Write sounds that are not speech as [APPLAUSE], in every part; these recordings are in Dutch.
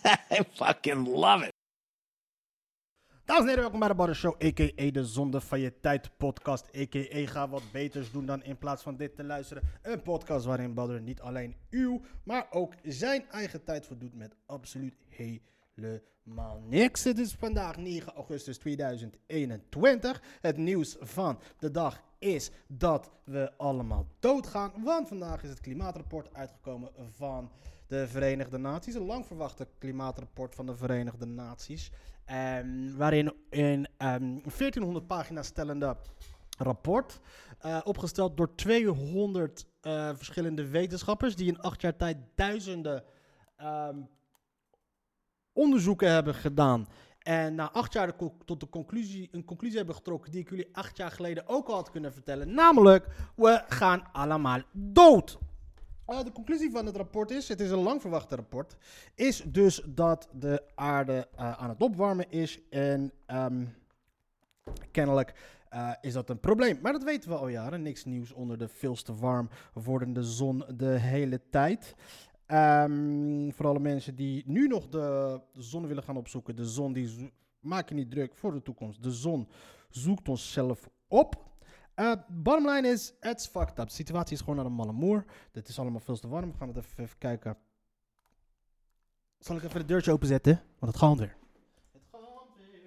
[LAUGHS] I fucking love it. Dames en heren, welkom bij de Barder Show, a.k.a. de Zonde van je Tijd podcast, a.k.a. ga wat beters doen dan in plaats van dit te luisteren. Een podcast waarin Badder niet alleen uw, maar ook zijn eigen tijd voldoet met absoluut helemaal niks. Het is vandaag 9 augustus 2021. Het nieuws van de dag is dat we allemaal doodgaan, want vandaag is het klimaatrapport uitgekomen van de Verenigde Naties. Een lang verwachte klimaatrapport van de Verenigde Naties. ehm, waarin een ehm, 1400 pagina's stellende rapport. eh, opgesteld door 200 eh, verschillende wetenschappers. die in acht jaar tijd duizenden ehm, onderzoeken hebben gedaan. En na acht jaar tot de conclusie, een conclusie hebben getrokken. die ik jullie acht jaar geleden ook al had kunnen vertellen. Namelijk, we gaan allemaal dood. Eh, de conclusie van het rapport is, het is een lang verwachte rapport, is dus dat de aarde eh, aan het opwarmen is en ehm, kennelijk eh, is dat een probleem. Maar dat weten we al jaren, niks nieuws onder de veel te warm wordende zon de hele tijd. Ehm, voor alle mensen die nu nog de zon willen gaan opzoeken, de zon die zo- maak je niet druk voor de toekomst. De zon zoekt onszelf op. Eh bottom line is, it's fucked up. De situatie is gewoon naar een malle moer. Dit is allemaal veel te warm. We gaan het even, even kijken. Zal ik even de deurtje openzetten? Want het gaat weer. Het gaat weer.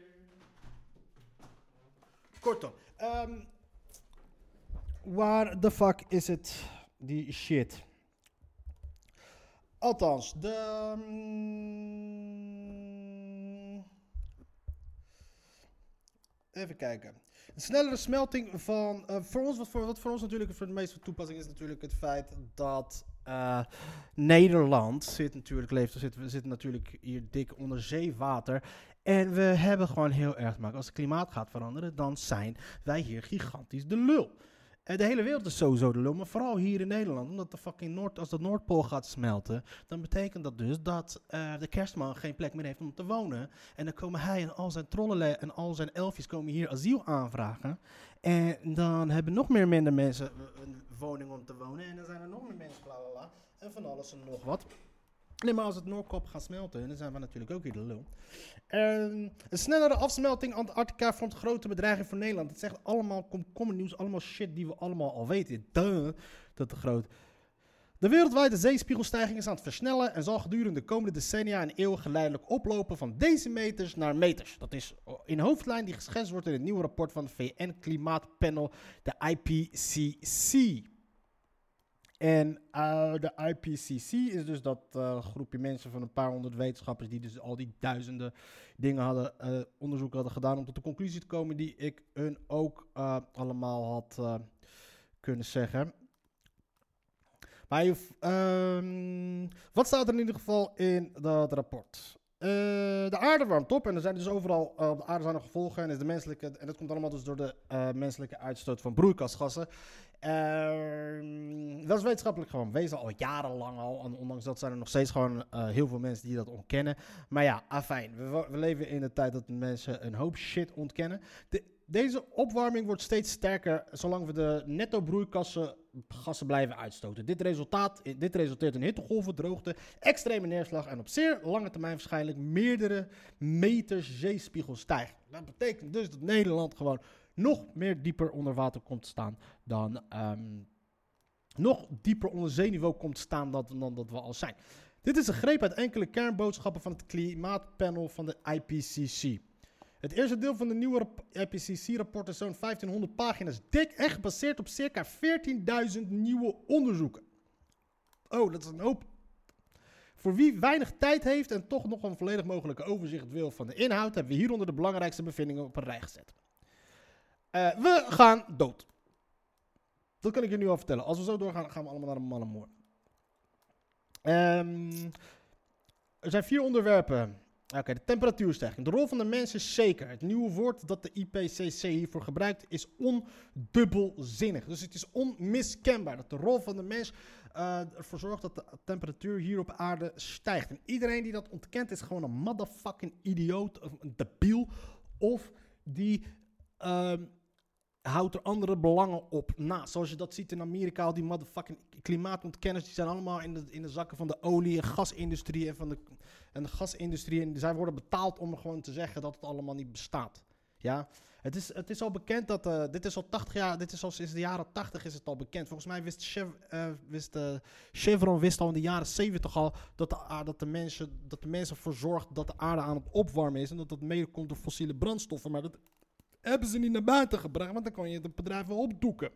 Kortom. ehm, waar de fuck is het? Die shit. Althans, de... mm, Even kijken. Snellere smelting van. eh, voor ons, wat voor, wat voor ons natuurlijk voor de meeste toepassing is, natuurlijk het feit dat. eh, Nederland zit natuurlijk, leeft, zit, we zitten natuurlijk hier dik onder zeewater. En we hebben gewoon heel erg te maken. Als het klimaat gaat veranderen, dan zijn wij hier gigantisch de lul. En de hele wereld is sowieso de lul, maar vooral hier in Nederland. Omdat de fucking Noord, als de Noordpool gaat smelten, dan betekent dat dus dat eh, de kerstman geen plek meer heeft om te wonen. En dan komen hij en al zijn trollen en al zijn elfjes komen hier asiel aanvragen. En dan hebben nog meer minder mensen eh, een woning om te wonen. En dan zijn er nog meer mensen, bla bla bla. En van alles en nog wat. Nee, maar als het Noordkop gaat smelten, dan zijn we natuurlijk ook hier de lul. En een snellere afsmelting Antarctica vormt grote bedreiging voor Nederland. Het zegt allemaal komkommernieuws, allemaal shit die we allemaal al weten. Duh, dat te groot. De wereldwijde zeespiegelstijging is aan het versnellen en zal gedurende de komende decennia en eeuwen geleidelijk oplopen van decimeters naar meters. Dat is in hoofdlijn die geschetst wordt in het nieuwe rapport van het VN-klimaatpanel, de IPCC. En eh, de IPCC is dus dat eh, groepje mensen van een paar honderd wetenschappers die dus al die duizenden dingen hadden, eh, onderzoek hadden gedaan om tot de conclusie te komen die ik hun ook allemaal had kunnen zeggen. Maar ehm, wat staat er in ieder geval in dat rapport? Eh, de aarde warmt op en er zijn dus overal eh, de aarde zijn er gevolgen en is de menselijke en dat komt allemaal dus door de eh, menselijke uitstoot van broeikasgassen. Ehm, dat is wetenschappelijk gewoon wezen al jarenlang al. Ondanks dat zijn er nog steeds gewoon heel veel mensen die dat ontkennen. Maar ja, afijn. We, we leven in een tijd dat mensen een hoop shit ontkennen. De, deze opwarming wordt steeds sterker zolang we de netto broeikassen gassen blijven uitstoten. Dit, resultaat, dit resulteert in hittegolven, droogte, extreme neerslag en op zeer lange termijn waarschijnlijk meerdere meters zeespiegel stijgen. Dat betekent dus dat Nederland gewoon nog meer dieper onder water komt te staan dan ehm, nog dieper onder zeeniveau komt te staan dan, dan dat we al zijn. Dit is een greep uit enkele kernboodschappen van het klimaatpanel van de IPCC. Het eerste deel van de nieuwe rap- IPCC-rapport is zo'n 1500 pagina's dik en gebaseerd op circa 14.000 nieuwe onderzoeken. Oh, dat is een hoop. Voor wie weinig tijd heeft en toch nog een volledig mogelijke overzicht wil van de inhoud, hebben we hieronder de belangrijkste bevindingen op een rij gezet. Eh, we gaan dood. Dat kan ik je nu al vertellen. Als we zo doorgaan, gaan we allemaal naar een mannenmoord. Ehm er zijn vier onderwerpen Oké, de temperatuurstijging. De rol van de mens is zeker. Het nieuwe woord dat de IPCC hiervoor gebruikt is ondubbelzinnig. Dus het is onmiskenbaar dat de rol van de mens uh, ervoor zorgt dat de temperatuur hier op aarde stijgt. En iedereen die dat ontkent is gewoon een motherfucking idioot, of een debiel, of die uh, houdt er andere belangen op na. Zoals je dat ziet in Amerika, al die motherfucking klimaatontkenners, die zijn allemaal in de, in de zakken van de olie- en gasindustrie en van de, en de gasindustrie. En zij worden betaald om gewoon te zeggen dat het allemaal niet bestaat. Ja, het is, het is al bekend dat, uh, dit is al 80 jaar, dit is al sinds de jaren 80 is het al bekend. Volgens mij wist, Chev, uh, wist uh, Chevron wist al in de jaren 70 al dat de, dat, de mensen, dat de mensen ervoor zorgt dat de aarde aan het opwarmen is. En dat dat mede komt door fossiele brandstoffen. Maar dat hebben ze niet naar buiten gebracht, want dan kan je het bedrijf wel opdoeken.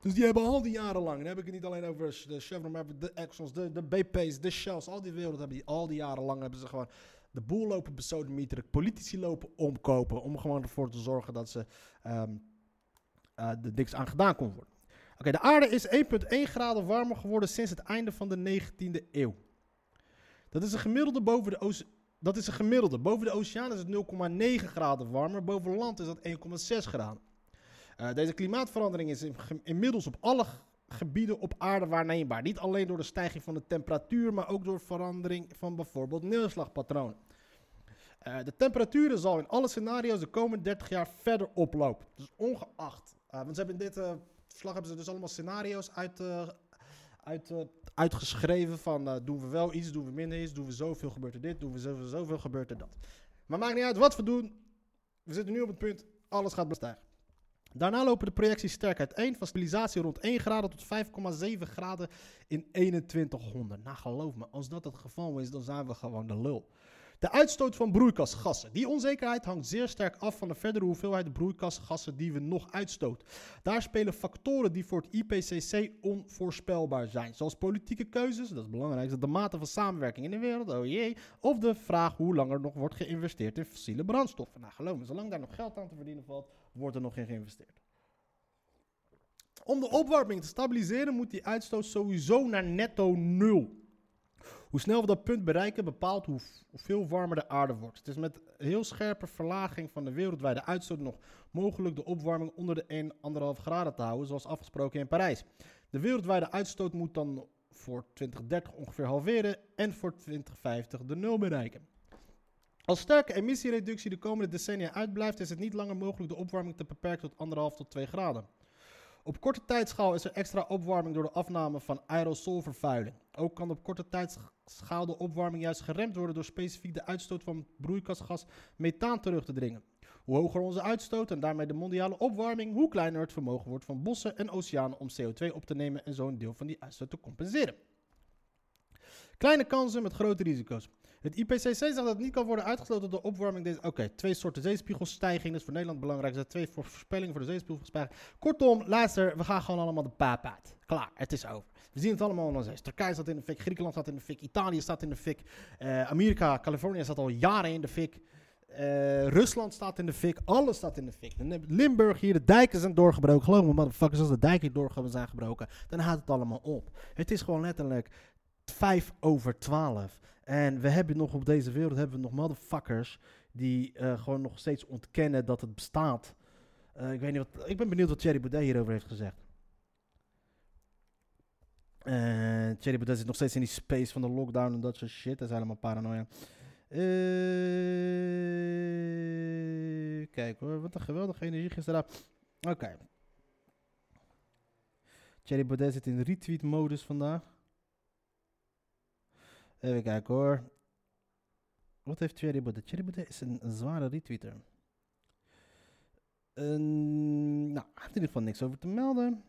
Dus die hebben al die jaren lang, dan heb ik het niet alleen over de Chevron, maar de Exxons, de, de BP's, de Shells, al die wereld hebben die al die jaren lang hebben ze gewoon de boel lopen besodemieteren, politici lopen omkopen om gewoon ervoor te zorgen dat ze um, uh, er niks aan gedaan kon worden. Oké, de aarde is 1,1 graden warmer geworden sinds het einde van de 19e eeuw. Dat is een gemiddelde boven de. Dat is een gemiddelde. Boven de oceaan is het 0,9 graden warmer. Boven land is dat 1,6 graden. Uh, deze klimaatverandering is in, inmiddels op alle gebieden op aarde waarneembaar. Niet alleen door de stijging van de temperatuur, maar ook door verandering van bijvoorbeeld neerslagpatronen. Uh, de temperaturen zal in alle scenario's de komende 30 jaar verder oplopen. Dus ongeacht. Uh, want ze hebben in dit verslag hebben ze dus allemaal scenario's uit, uit, uitgeschreven van doen we wel iets, doen we minder iets, doen we zoveel, gebeurt er dit, doen we zoveel, zoveel, gebeurt er dat. Maar maakt niet uit wat we doen. We zitten nu op het punt, alles gaat bestijgen. Daarna lopen de projecties sterk uiteen, van stabilisatie rond 1 graden tot 5,7 graden in 2100. Nou geloof me, als dat het geval is, dan zijn we gewoon de lul. De uitstoot van broeikasgassen. Die onzekerheid hangt zeer sterk af van de verdere hoeveelheid broeikasgassen die we nog uitstoten. Daar spelen factoren die voor het IPCC onvoorspelbaar zijn. Zoals politieke keuzes, dat is het belangrijkste, de mate van samenwerking in de wereld, oh jee, of de vraag hoe lang er nog wordt geïnvesteerd in fossiele brandstoffen. Nou geloof me, zolang daar nog geld aan te verdienen valt, wordt er nog in geïnvesteerd. Om de opwarming te stabiliseren moet die uitstoot sowieso naar netto nul. Hoe snel we dat punt bereiken bepaalt hoe, hoeveel warmer de aarde wordt. Het is met heel scherpe verlaging van de wereldwijde uitstoot nog mogelijk de opwarming onder de 1,5 graden te houden, zoals afgesproken in Parijs. De wereldwijde uitstoot moet dan voor 2030 ongeveer halveren en voor 2050 de nul bereiken. Als sterke emissiereductie de komende decennia uitblijft, is het niet langer mogelijk de opwarming te beperken tot 1,5 tot 2 graden. Op korte tijdschaal is er extra opwarming door de afname van aerosolvervuiling. Ook kan op korte tijdschaal de opwarming juist geremd worden door specifiek de uitstoot van broeikasgas methaan terug te dringen. Hoe hoger onze uitstoot en daarmee de mondiale opwarming, hoe kleiner het vermogen wordt van bossen en oceanen om CO2 op te nemen en zo een deel van die uitstoot te compenseren. Kleine kansen met grote risico's. Het IPCC zegt dat het niet kan worden uitgesloten door opwarming. Deze... Oké, twee soorten zeespiegelstijging. Dat is voor Nederland belangrijk. Er zijn twee voorspellingen voor de zeespiegelstijging. Kortom, luister, we gaan gewoon allemaal de paap uit. Klaar, het is over. We zien het allemaal in onze Turkije staat in de fik, Griekenland staat in de fik, Italië staat in de fik, uh, Amerika, Californië staat al jaren in de fik. Uh, Rusland staat in de fik, alles staat in de fik. Limburg hier, de dijken zijn doorgebroken. Geloof me, motherfuckers, als de dijken door zijn gebroken, dan houdt het allemaal op. Het is gewoon letterlijk 5 over 12. En we hebben nog op deze wereld hebben we nog motherfuckers die uh, gewoon nog steeds ontkennen dat het bestaat. Uh, ik, weet niet wat, ik ben benieuwd wat Thierry Baudet hierover heeft gezegd. Uh, Thierry Baudet zit nog steeds in die space van de lockdown en dat soort shit. Dat is helemaal paranoia. kijk hoor, wat een geweldige energie gisteren. Oké. Okay. Thierry Baudet zit in retweet modus vandaag. Even kijken hoor. Wat heeft Thierry Baudet? Thierry is een, zware retweeter. nou, hij heeft in ieder geval niks over te melden.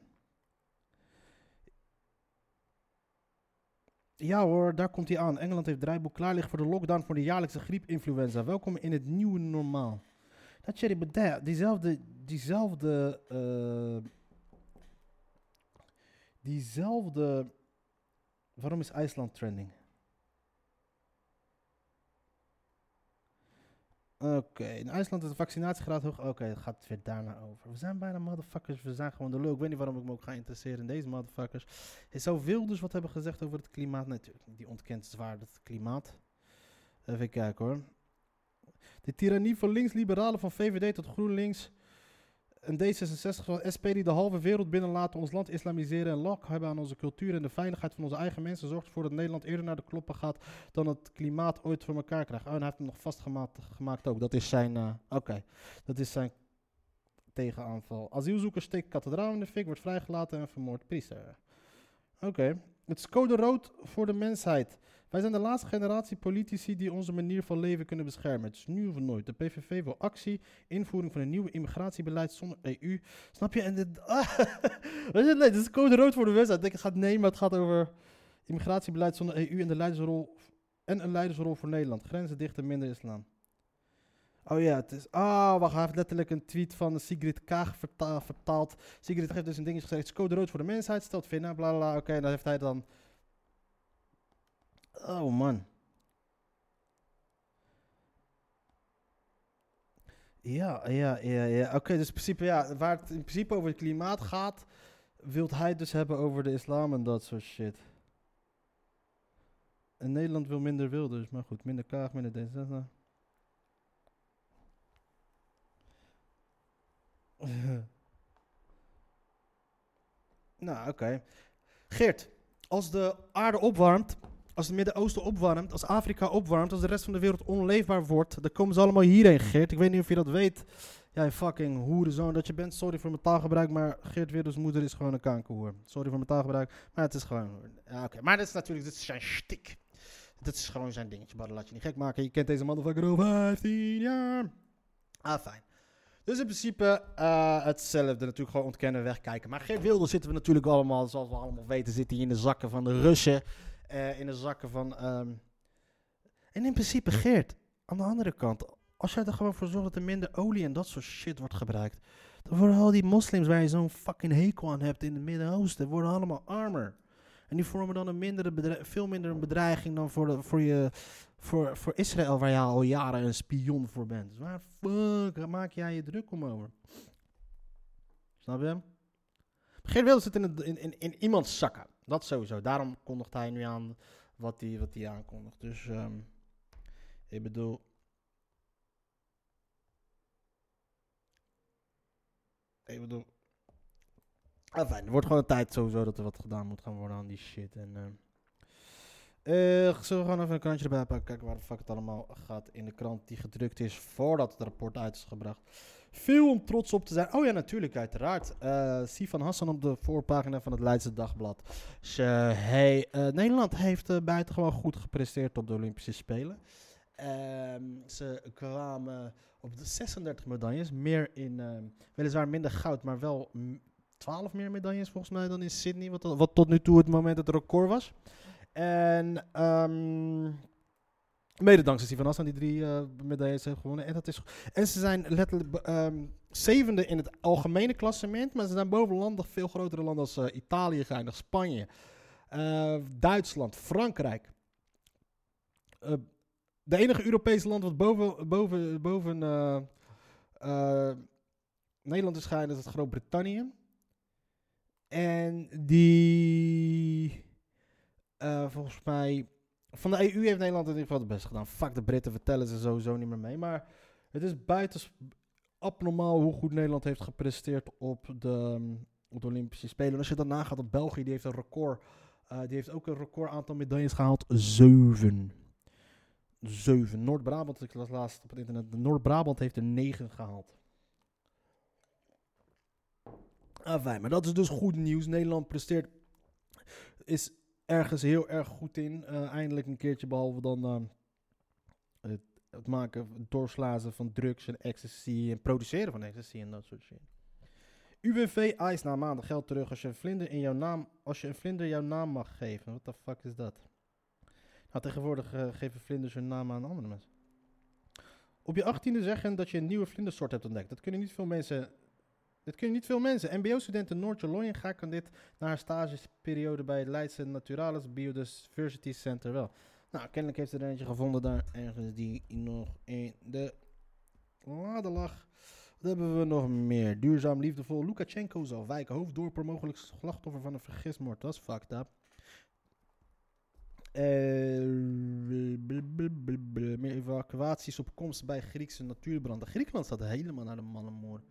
Ja hoor, daar komt hij aan. Engeland heeft draaiboek klaar liggen voor de lockdown voor de jaarlijkse griepinfluenza. Welkom in het nieuwe normaal. Dat Thierry Baudet, diezelfde, diezelfde, uh, diezelfde, waarom is IJsland trending? Oké, in IJsland is de vaccinatiegraad hoog. Oké, het gaat weer daarna over. We zijn bijna motherfuckers, we zijn gewoon de lul. Ik weet niet waarom ik me ook ga interesseren in deze motherfuckers. Is zoveel dus wat hebben gezegd over het klimaat? Natuurlijk, die ontkent zwaar het klimaat. Even kijken hoor. De tirannie van links-liberalen van VVD tot GroenLinks. Een D66 van SP die de halve wereld binnenlaten, ons land islamiseren en lak hebben aan onze cultuur en de veiligheid van onze eigen mensen, zorgt ervoor dat Nederland eerder naar de kloppen gaat dan het klimaat ooit voor elkaar krijgt. Oh, en hij heeft hem nog vastgemaakt gemaakt ook. Dat is zijn, eh, oké, dat is zijn tegenaanval. Asielzoeker steekt kathedraal in de fik, wordt vrijgelaten en vermoord priester. Oké, het is code rood voor de mensheid. Wij zijn de laatste generatie politici die onze manier van leven kunnen beschermen. Het is nu of nooit. De PVV wil actie, invoering van een nieuw immigratiebeleid zonder EU. Snap je? En dit, [LAUGHS] Weet je, nee, dit is code rood voor de mensheid. Ik denk, het gaat nee, maar het gaat over immigratiebeleid zonder EU en de leidersrol en een leidersrol voor Nederland. Grenzen dichter, minder islam. Oh ja, het is. Ah, wacht, hij heeft letterlijk een tweet van Sigrid Kaag verta vertaald. Sigrid heeft dus een dingetje gezegd: code rood voor de mensheid, stelt vinden, bla bla. Oké, en dan heeft hij dan. Oh man. Ja, ja, ja, ja. Oké, dus in principe, ja, waar het in principe over het klimaat gaat, wilt hij het dus hebben over de islam en dat soort shit. En Nederland wil minder wilders, maar goed, minder Kaag, minder D66. [LAUGHS] nou, oké. Geert, als de aarde opwarmt, als het Midden-Oosten opwarmt, als Afrika opwarmt, als de rest van de wereld onleefbaar wordt, dan komen ze allemaal hierheen, Geert. Ik weet niet of je dat weet. Jij fucking hoerenzoon dat je bent. Sorry voor mijn taalgebruik, maar Geert Wilders moeder is gewoon een kankerhoer. Sorry voor mijn taalgebruik, maar het is gewoon... Ja, oké. Maar dat is natuurlijk, dit is zijn stik. Dit is gewoon zijn dingetje, maar laat je niet gek maken. Je kent deze motherfucker al 15 jaar. Ah, fijn. Dus in principe uh, hetzelfde. Natuurlijk gewoon ontkennen, wegkijken. Maar Geert Wilders zitten we natuurlijk allemaal, zoals we allemaal weten, zit hij in de zakken van de Russen. Uh, in de zakken van... Um... En in principe, Geert, aan de andere kant, als jij er gewoon voor zorgt dat er minder olie en dat soort shit wordt gebruikt, dan worden al die moslims waar je zo'n fucking hekel aan hebt in het Midden-Oosten, worden allemaal armer. En die vormen dan een mindere veel minder een bedreiging dan voor, de, voor, je, voor, voor Israël, waar je al jaren een spion voor bent. Dus waar fuck maak jij je druk om over? Snap je? Geert Wilders zit in, in, in, iemands zakken. Dat sowieso. Daarom kondigt hij nu aan wat hij wat aankondigt. Dus um, ik bedoel. Ik bedoel. Ah, fijn. Er wordt gewoon een tijd sowieso dat er wat gedaan moet gaan worden aan die shit. En, uh, zullen we gewoon even een krantje erbij pakken. Kijken waar de fuck het allemaal gaat in de krant die gedrukt is voordat het rapport uit is gebracht. Veel om trots op te zijn. Oh ja, natuurlijk, uiteraard. Uh, Sifan Hassan op de voorpagina van het Leidse Dagblad. Ze, hey, uh, Nederland heeft uh, buitengewoon goed gepresteerd op de Olympische Spelen. Ehm, ze kwamen op de 36 medailles. Meer in, weliswaar minder goud, maar wel 12 meer medailles volgens mij dan in Sydney. Wat, wat tot nu toe het moment het record was. En um, mede dankzij Steven Hassan die drie uh, medailles heeft gewonnen. En, dat is, en ze zijn letterlijk um, zevende in het algemene klassement. Maar ze zijn boven landen, veel grotere landen als uh, Italië geëindigd, Spanje, uh, Duitsland, Frankrijk. de enige Europese land wat boven, boven, boven Nederland is geëindigd is Groot-Brittannië. En die uh, volgens mij. Van de EU heeft Nederland in ieder geval het best gedaan. Fuck de Britten vertellen ze sowieso niet meer mee. Maar het is buiten abnormaal hoe goed Nederland heeft gepresteerd op de, op de Olympische Spelen. En als je dan nagaat op België, die heeft een record. Uh, die heeft ook een record aantal medailles gehaald. Zeven. Zeven. Noord-Brabant, ik las laatst op het internet. Noord-Brabant heeft er negen gehaald. Ah, fijn, maar dat is dus goed nieuws. Nederland presteert. Is ergens heel erg goed in. Uh, eindelijk een keertje, behalve dan uh, het, het, maken, het doorslazen van drugs en ecstasy en produceren van ecstasy en dat soort shit. UWV eist na maanden geld terug als je een vlinder in jouw naam, als je een vlinder jouw naam mag geven. Wat de fuck is dat? Nou, tegenwoordig uh, geven vlinders hun naam aan andere mensen. Op je achttiende zeggen dat je een nieuwe vlindersoort hebt ontdekt. Dat kunnen niet veel mensen dit kunnen niet veel mensen. MBO-studenten Noortje Looyenga kan dit na haar stageperiode bij het Leidse Naturalis Biodiversity Center wel. Nou, kennelijk heeft er eentje gevonden daar ergens die nog in de lade lag. Wat hebben we nog meer? Duurzaam, liefdevol. Lukashenko zal wijken. Hoofddorper mogelijk slachtoffer van een vergismoord. Dat is fucked up. Eh, meer evacuaties op komst bij Griekse natuurbranden. Griekenland staat helemaal naar de mannenmoer.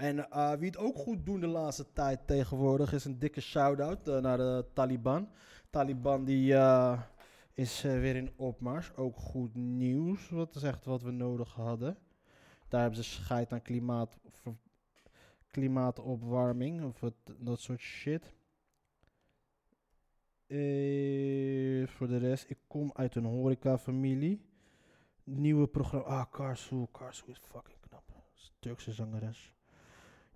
En eh, wie het ook goed doen de laatste tijd tegenwoordig is een dikke shout-out eh, naar de Taliban. Taliban die eh, is weer in opmars. Ook goed nieuws. Wat is echt wat we nodig hadden. Daar hebben ze scheid aan klimaat, klimaatopwarming of dat soort shit. Voor de rest, ik kom uit een horecafamilie. Nieuwe programma. Ah, Karsu. Karsu is fucking knap. Turkse zangeres.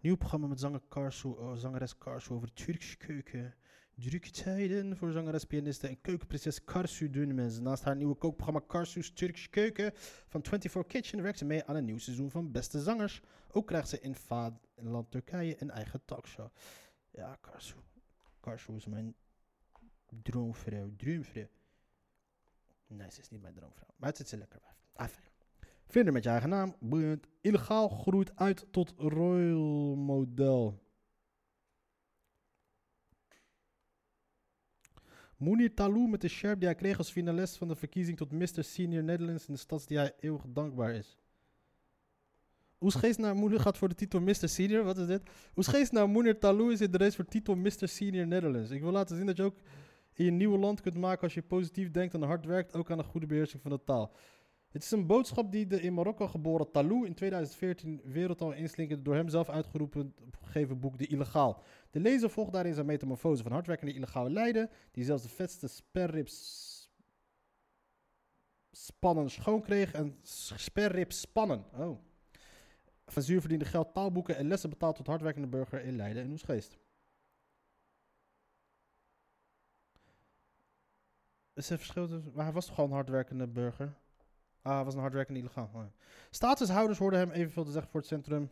Nieuw programma met zanger Karsu, oh, zangeres Karsu over Turkse keuken. Drukke tijden voor zangeres, pianiste en keukenprinses Karsu Dunmez. Naast haar nieuwe kookprogramma Karsu's Turkse Keuken van 24 Kitchen werkt ze mee aan een nieuw seizoen van Beste Zangers. Ook krijgt ze in vaderland Turkije een eigen talkshow. Ja, Karsu. Karsu is mijn droomvrouw. Droomvrouw. Nee, ze is niet mijn droomvrouw. Maar het zit ze lekker bij. Ah, fijn. Vlinder met je eigen naam. Boeiend. Illegaal groeit uit tot royal model. Mounir Talou met de sherp die hij kreeg als finalist van de verkiezing tot Mr. Senior Netherlands in de stad die hij eeuwig dankbaar is. Oesgeest naar Moeder gaat voor de titel Mr. Senior. Wat is dit? Oesgeest naar Mounir Talou is in de race voor titel Mr. Senior Netherlands. Ik wil laten zien dat je ook in je nieuwe land kunt maken als je positief denkt en hard werkt, ook aan de goede beheersing van de taal. Het is een boodschap die de in Marokko geboren Talou in 2014 wereldtaal inslinkerde door hem zelf uitgeroepen gegeven boek De Illegaal. De lezer volgt daarin zijn metamorfose van hardwerkende illegale leider, die zelfs de vetste sperrips spannen schoon kreeg en sperrips spannen. Oh. Van zuurverdiende geld taalboeken en lessen betaald tot hardwerkende burger in Leiden en Oesgeest. Is er verschil tussen... Maar hij was toch gewoon een hardwerkende burger? Ah, was een hardwerkende illegaal. Oh. Statushouders hoorden hem evenveel te zeggen voor het centrum.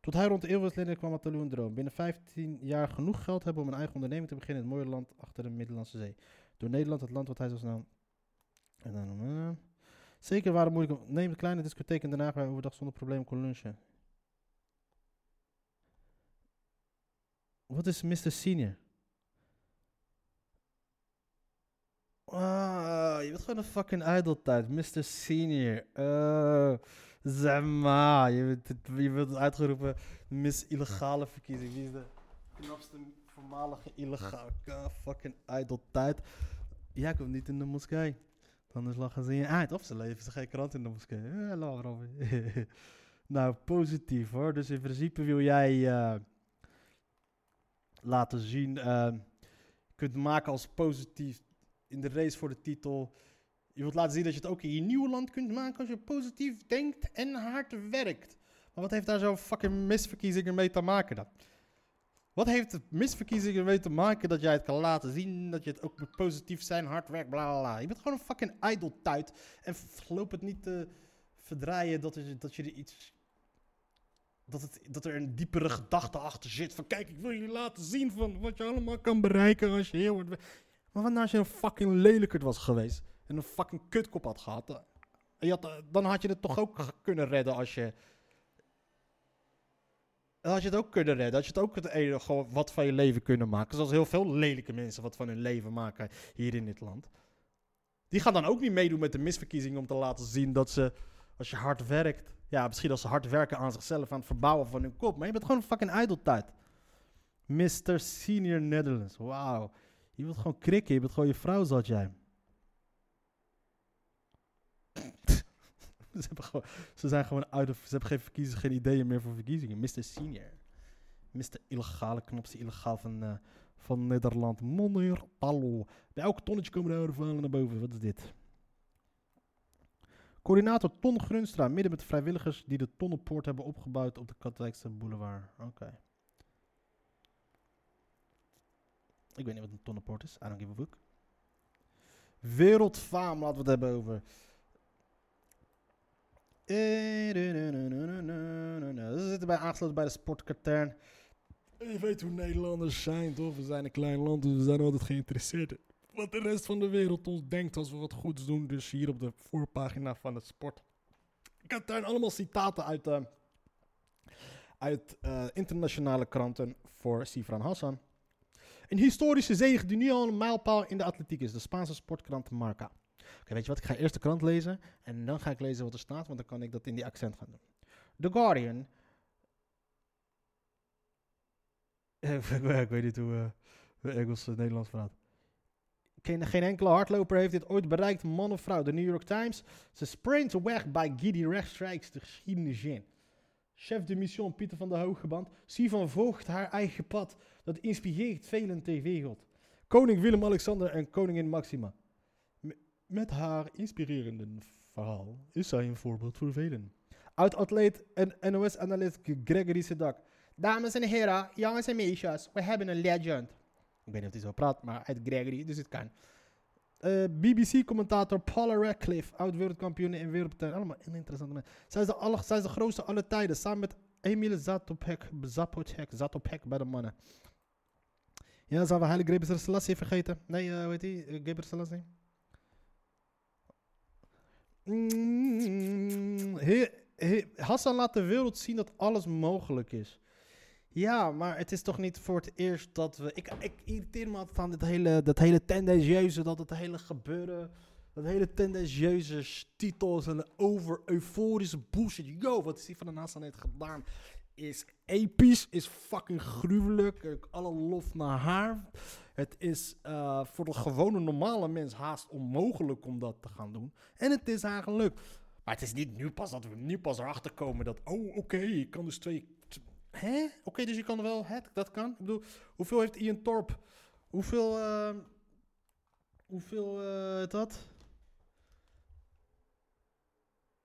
Tot hij rond de eeuwwisseling kwam Talou een droom. Binnen 15 jaar genoeg geld hebben om een eigen onderneming te beginnen in het mooie land achter de Middellandse Zee. Door Nederland, het land wat hij zo snel... En dan, eh, zeker waren moeilijk... Neem een kleine discotheek Den Haag waar hij overdag zonder probleem kon lunchen. Wat is Mr. Senior? Ah, je bent gewoon een fucking idol-tijd. Mr. Senior. Uh, zeg maar. Je bent, je bent uitgeroepen Miss Illegale Verkiezing. Wie is de knapste voormalige illegale fucking idol-tijd? Jij komt niet in de moskee. Is lachen ze je uit. Of ze leven geen krant in de moskee. Eh, laat maar op. [LAUGHS] nou, positief hoor. Dus in principe wil jij eh, laten zien... eh, kunt maken als positief in de race voor de titel. Je wilt laten zien dat je het ook in je nieuwe land kunt maken als je positief denkt en hard werkt. Maar wat heeft daar zo'n fucking misverkiezing mee te maken dan? Wat heeft het misverkiezing ermee te maken dat jij het kan laten zien, dat je het ook moet positief zijn, hard werkt, bla bla bla. Je bent gewoon een fucking idol-tuit en f- loop het niet te verdraaien dat, dat je er iets... Dat, het, dat er een diepere gedachte achter zit van kijk, ik wil jullie laten zien van wat je allemaal kan bereiken als je heel hard. Maar wat nou als je een fucking lelijkerd was geweest en een fucking kutkop had gehad? eh, en je had, dan had je het toch ook kunnen redden als je... Dan had je het ook kunnen redden. Had je het ook het ene, gewoon wat van je leven kunnen maken. Zoals heel veel lelijke mensen wat van hun leven maken hier in dit land. Die gaan dan ook niet meedoen met de misverkiezing om te laten zien dat ze, als je hard werkt... Ja, misschien als ze hard werken aan zichzelf, aan het verbouwen van hun kop. Maar je bent gewoon een fucking idoltijd. Mr. Senior Netherlands. Wauw. Je wilt gewoon krikken. Je bent gewoon je vrouw, zat jij. [LAUGHS] ze, gewoon, ze zijn gewoon uit of ze hebben geen verkiezingen, geen ideeën meer voor verkiezingen. Mr. Senior. Mr. Illegale, knopste illegaal van, eh, van Nederland. Monner Pallo. Bij elk tonnetje komen de oude naar boven. Wat is dit? Coördinator Ton Grunstra, midden met de vrijwilligers die de Tonnenpoort hebben opgebouwd op de Katwijkse boulevard. Oké. Ik weet niet wat een tonnenport is. I don't give a fuck. Wereldfaam, laten we het hebben over. We zitten bij aangesloten bij de sportkatern. Je weet hoe Nederlanders zijn, toch? We zijn een klein land, dus we zijn altijd geïnteresseerd in wat de rest van de wereld ons denkt als we wat goeds doen. Dus hier op de voorpagina van het sport. Katern, allemaal citaten uit, uh, uit eh, internationale kranten voor Sifran Hassan. Een historische zege die nu al een mijlpaal in de atletiek is. De Spaanse sportkrant Marca. Oké, weet je wat? Ik ga eerst de krant lezen en dan ga ik lezen wat er staat, want dan kan ik dat in die accent gaan doen. The Guardian. [LAUGHS] ik weet niet hoe uh, Engels uh, Nederlands praat. Geen, geen enkele hardloper heeft dit ooit bereikt, man of vrouw. De New York Times. Ze sprint weg bij Giddy Rechtstreeks de geschiedenis in. Chef de mission Pieter van der Hoogeband. Sivan volgt haar eigen pad. Dat inspireert velen tv-god. Koning Willem-Alexander en koningin Maxima. met haar inspirerende verhaal is zij een voorbeeld voor velen. Oud-atleet en NOS-analyst Gregory Sedak. Dames en heren, jongens en meisjes, we hebben een legend. Ik weet niet of hij zo praat, maar uit Gregory, dus het kan. Uh, BBC-commentator Paula Radcliffe, oud-wereldkampioen in wereldtuin. Allemaal interessante mensen. Zij is, de aller, is de grootste alle tijden, samen met Emile Zatopek, Zapocek, Zatopek bij de mannen. Ja, zijn we Heilige Geber Selassie vergeten? Nee, uh, hoe heet die? Uh, Geber Selassie? Mm, Hassan laat de wereld zien dat alles mogelijk is. Ja, maar het is toch niet voor het eerst dat we... Ik, ik irriteer me altijd aan dit hele, dat hele tendentieuze, dat het hele gebeuren... Dat hele tendentieuze titels en over euforische bullshit. Yo, wat is die van de NASA net gedaan? Is episch, is fucking gruwelijk. Alle lof naar haar. Het is uh, voor de gewone normale mens haast onmogelijk om dat te gaan doen. En het is haar gelukt. Maar het is niet nu pas dat we nu pas erachter komen dat... Oh, oké, ik kan dus twee Oké, dus je kan wel het, dat kan. Ik bedoel, hoeveel heeft Ian Torp? Hoeveel, uh, hoeveel, uh, dat?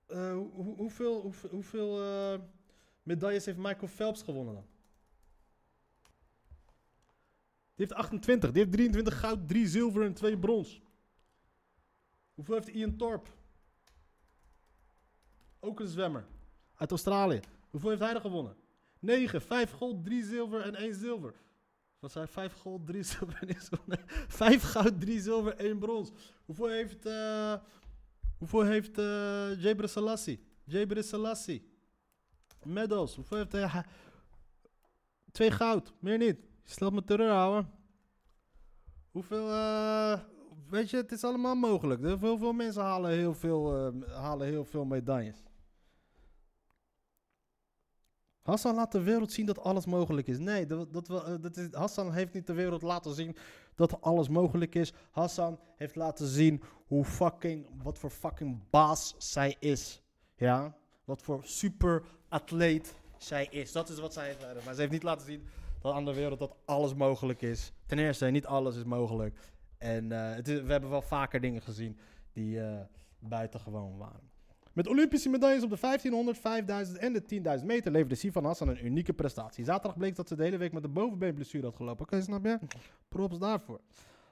Uh, hoe, hoeveel, hoeveel, medailles heeft Michael Phelps gewonnen dan? Die heeft 28. Die heeft 23 goud, 3 zilver en 2 brons. Hoeveel heeft Ian Torp? Ook een zwemmer. Uit Australië. Hoeveel heeft hij er gewonnen? 9, 5 goud, 3 zilver en 1 zilver. Wat zijn 5 goud, 3 [LAUGHS] zilver en 1 zilver? 5 goud, 3 zilver, 1 brons. Hoeveel heeft, uh, hoeveel heeft uh, Jebre Selassie? Jebre Selassie. Medals. Hoeveel heeft hij? Uh, 2 goud, meer niet. Je stelt me terug, ouwe. Hoeveel, uh, weet je, het is allemaal mogelijk. Heel veel mensen halen heel veel, halen heel veel medailles. Hassan laat de wereld zien dat alles mogelijk is. Nee, dat, dat, dat is, Hassan heeft niet de wereld laten zien dat alles mogelijk is. Hassan heeft laten zien hoe fucking, wat voor fucking baas zij is. Ja, wat voor super atleet zij is. Dat is wat zij heeft Maar ze heeft niet laten zien dat aan de wereld dat alles mogelijk is. Ten eerste, niet alles is mogelijk. En is, we hebben wel vaker dingen gezien die uh, buitengewoon waren. Met Olympische medailles op de 1500, 5000 en de 10.000 meter leverde Sivan Hassan een unieke prestatie. Zaterdag bleek dat ze de hele week met de bovenbeenblessure had gelopen. Oké, okay, snap je? [LAUGHS] Props daarvoor.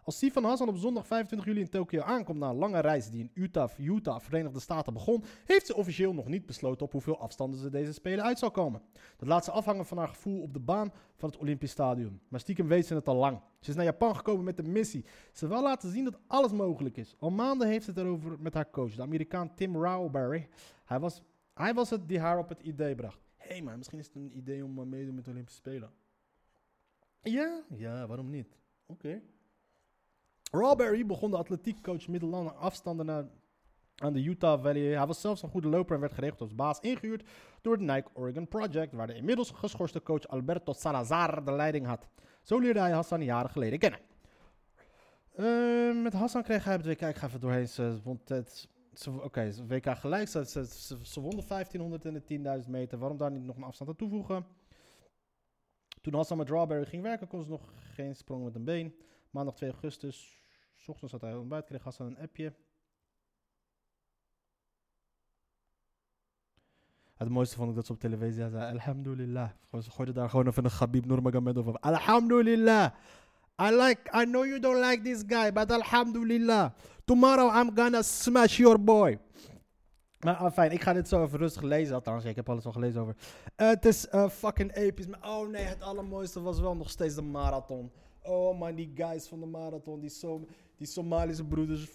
Als Sivan Hassan op zondag 25 juli in Tokio aankomt na een lange reis die in Utah, Utah, Verenigde Staten begon, heeft ze officieel nog niet besloten op hoeveel afstanden ze deze Spelen uit zal komen. Dat laat ze afhangen van haar gevoel op de baan van het Olympisch Stadion. Maar stiekem weet ze het al lang. Ze is naar Japan gekomen met de missie. Ze wil laten zien dat alles mogelijk is. Al maanden heeft ze het erover met haar coach, de Amerikaan Tim Rowberry. Hij was, hij was het die haar op het idee bracht. Hé, hey maar misschien is het een idee om mee te doen met de Olympische Spelen. Ja? Ja, waarom niet? Oké. Rawberry begon de atletiekcoach middellange afstanden naar, aan de Utah Valley. Hij was zelfs een goede loper en werd geregeld als baas ingehuurd door het Nike Oregon Project, waar de inmiddels geschorste coach Alberto Salazar de leiding had. Zo leerde hij Hassan jaren geleden kennen. Uh, met Hassan kreeg hij het WK, ik ga even doorheen, ze vond het... Oké, WK gelijk, ze, ze, ze, ze won de 1500 en de 10.000 meter. Waarom daar niet nog een afstand aan toevoegen? Toen Hassan met Rawberry ging werken, kon ze nog geen sprong met een been. Maandag 2 augustus S ochtends zat hij ontbijt, kreeg Hassan een appje. Het mooiste vond ik dat ze op televisie zei, alhamdulillah. Ze gooiden daar gewoon even een Khabib Nurmagomedov over. Alhamdulillah. I like, I know you don't like this guy, but alhamdulillah. Tomorrow I'm gonna smash your boy. Maar ah, fijn, ik ga dit zo even rustig lezen. Althans, ik heb alles al gelezen over. Het is uh, fucking episch. Maar oh nee, het allermooiste was wel nog steeds de marathon. Oh man, die guys van de marathon, die, Som die Somalische broeders.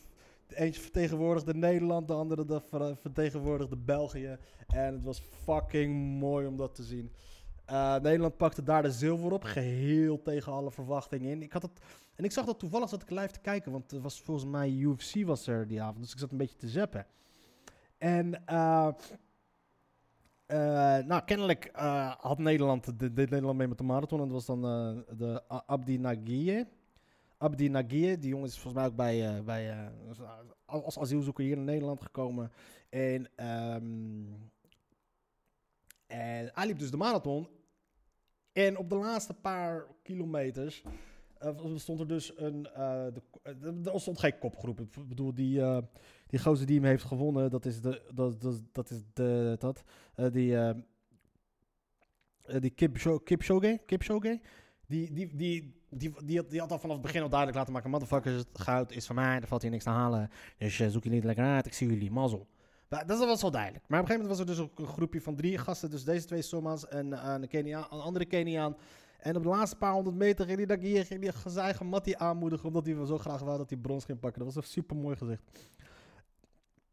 Eentje vertegenwoordigde Nederland, de andere de vertegenwoordigde België. En het was fucking mooi om dat te zien. Eh, Nederland pakte daar de zilver op, geheel tegen alle verwachtingen in. Ik had het, en ik zag dat toevallig zat ik live te kijken, want er was volgens mij UFC was er die avond, dus ik zat een beetje te zappen. En eh, eh, nou, kennelijk eh, had Nederland, de, Nederland mee met de marathon. En dat was dan eh, de Abdi Nagiye. Abdi Nagiye, die jongen is volgens mij ook bij, bij, als asielzoeker hier in Nederland gekomen. En, ehm, en hij liep dus de marathon. En op de laatste paar kilometers stond er dus een... er stond geen kopgroep. Ik bedoel, die, die gozer die hem heeft gewonnen, dat is de... Dat, dat, dat is de... Dat, eh, die... eh, die Kipcho- Kipchoge, Kipchoge, die, die, die, die, die, had, die had al vanaf het begin al duidelijk laten maken, motherfuckers, het goud is van mij, er valt hier niks te halen, dus zoek jullie het lekker uit, ik zie jullie, mazzel. Maar dat was wel duidelijk. Maar op een gegeven moment was er dus ook een groepje van drie gasten, dus deze twee Somma's en een, Keniaan, een andere Keniaan. En op de laatste paar honderd meter ging die, hier, die zijn eigen Mattie aanmoedigen, omdat hij zo graag wou dat hij brons ging pakken. Dat was een super mooi gezicht.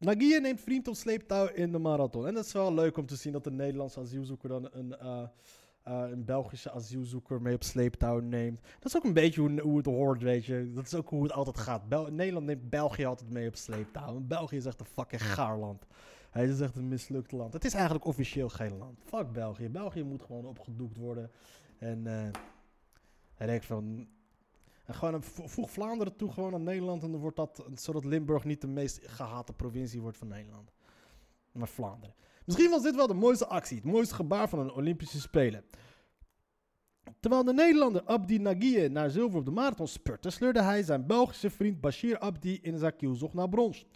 Nagia neemt vriend op sleeptouw in de marathon. En dat is wel leuk om te zien dat een Nederlandse asielzoeker dan een, eh, eh, een Belgische asielzoeker mee op sleeptouw neemt. Dat is ook een beetje hoe, hoe het hoort, weet je. Dat is ook hoe het altijd gaat. Nederland neemt België altijd mee op sleeptouw. België is echt een fucking gaar land. Hij is echt een mislukt land. Het is eigenlijk officieel geen land. Fuck België. België moet gewoon opgedoekt worden. En eh hij denkt van... En gewoon vo- voeg Vlaanderen toe gewoon aan Nederland. En dan wordt dat, zodat Limburg niet de meest gehate provincie wordt van Nederland. Maar Vlaanderen. Misschien was dit wel de mooiste actie. Het mooiste gebaar van een Olympische Spelen. Terwijl de Nederlander Abdi Nagiye naar zilver op de marathon spurte, sleurde hij zijn Belgische vriend Bashir Abdi in zijn kielzog naar brons.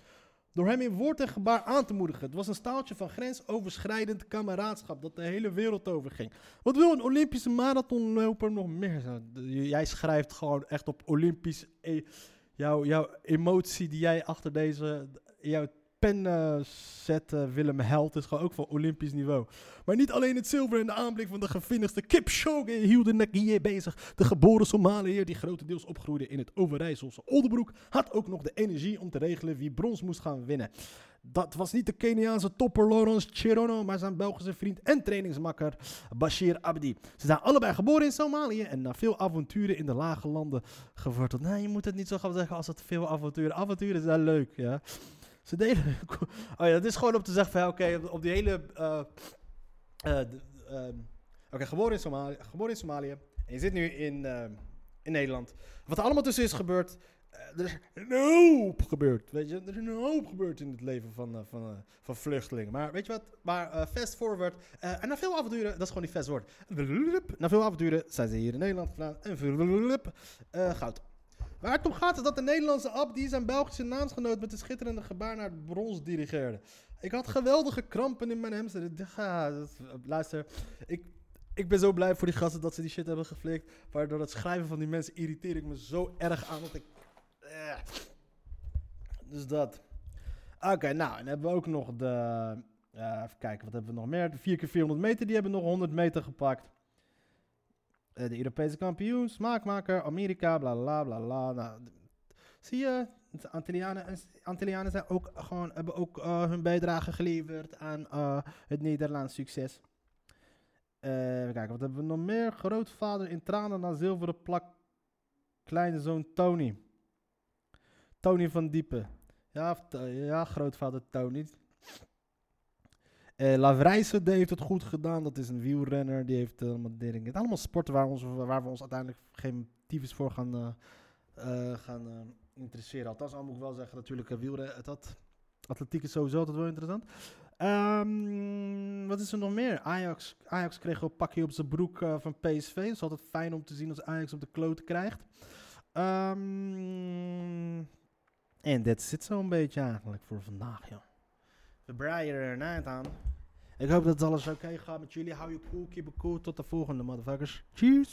Door hem in woord en gebaar aan te moedigen. Het was een staaltje van grensoverschrijdend kameraadschap dat de hele wereld over ging. Wat wil een Olympische marathonloper nog meer? Jij schrijft gewoon echt op Olympisch. E jouw, jouw emotie die jij achter deze. Jouw pen eh, zet, eh, Willem Held, is gewoon ook van Olympisch niveau. Maar niet alleen het zilver en de aanblik van de gevinnigste Kipchoge hielden Nagiye bezig. De geboren Somaliër, die grotendeels opgroeide in het Overijsselse Oldenbroek, had ook nog de energie om te regelen wie brons moest gaan winnen. Dat was niet de Keniaanse topper Lawrence Cherono, maar zijn Belgische vriend en trainingsmakker Bashir Abdi. Ze zijn allebei geboren in Somalië en na veel avonturen in de lage landen geworteld. Nee, je moet het niet zo gaan zeggen als het veel avonturen. Avonturen zijn leuk, ja. Ze deden. [LAUGHS] Oh ja, dat is gewoon om te zeggen van oké, op- die hele. eh, eh, ehm, oké, geboren, in Somalië, geboren in Somalië. En je zit nu in, ehm, in Nederland. Wat er allemaal tussen is gebeurd. eh, er is een hoop gebeurd. Weet je, er is een hoop gebeurd in het leven van, van, van vluchtelingen. Maar weet je wat? Maar fast forward. en na veel avonturen, dat is gewoon die fast forward. Na veel avonturen zijn ze hier in Nederland gedaan. En goud. Het om gaat is dat de Nederlandse Abdi zijn Belgische naamsgenoot met een schitterende gebaar naar het brons dirigeerde. Ik had geweldige krampen in mijn hamster. [LAUGHS] Ja, luister, ik, ik ben zo blij voor die gasten dat ze die shit hebben geflikt. Maar door het schrijven van die mensen irriteer ik me zo erg aan dat ik... eh. Dus dat. Oké, nou, en hebben we ook nog de... eh, even kijken, wat hebben we nog meer? De 4 keer 400 meter, die hebben nog 100 meter gepakt. Eh, de Europese kampioen, smaakmaker, Amerika, bla bla bla. Nou, zie je, de Antillianen, en- Antillianen zijn ook gewoon, hebben ook eh, hun bijdrage geleverd aan eh, het Nederlands succes. Even kijken, wat hebben we nog meer? Grootvader in tranen naar zilveren plak. Kleinzoon Tony. Tony van Diepen. Ja, ja grootvader Tony. Eh Lavrijse die heeft het goed gedaan. Dat is een wielrenner. Die heeft eh, allemaal dingen. Het allemaal sporten waar, ons, waar we ons uiteindelijk geen tyfus voor gaan, eh, gaan interesseren. Althans, al moet ik wel zeggen, natuurlijk, uh, wielrennen, dat, atletiek is sowieso altijd wel interessant. Ehm, wat is er nog meer? Ajax, Ajax kreeg een pakje op zijn broek van PSV. Het is altijd fijn om te zien als Ajax op de kloten krijgt. Ehm, en dat zit zo'n beetje eigenlijk voor vandaag, joh. We breien er een eind aan. Ik hoop dat alles oké gaat met jullie. Hou je cool, keep it cool. Tot de volgende, motherfuckers. Cheers!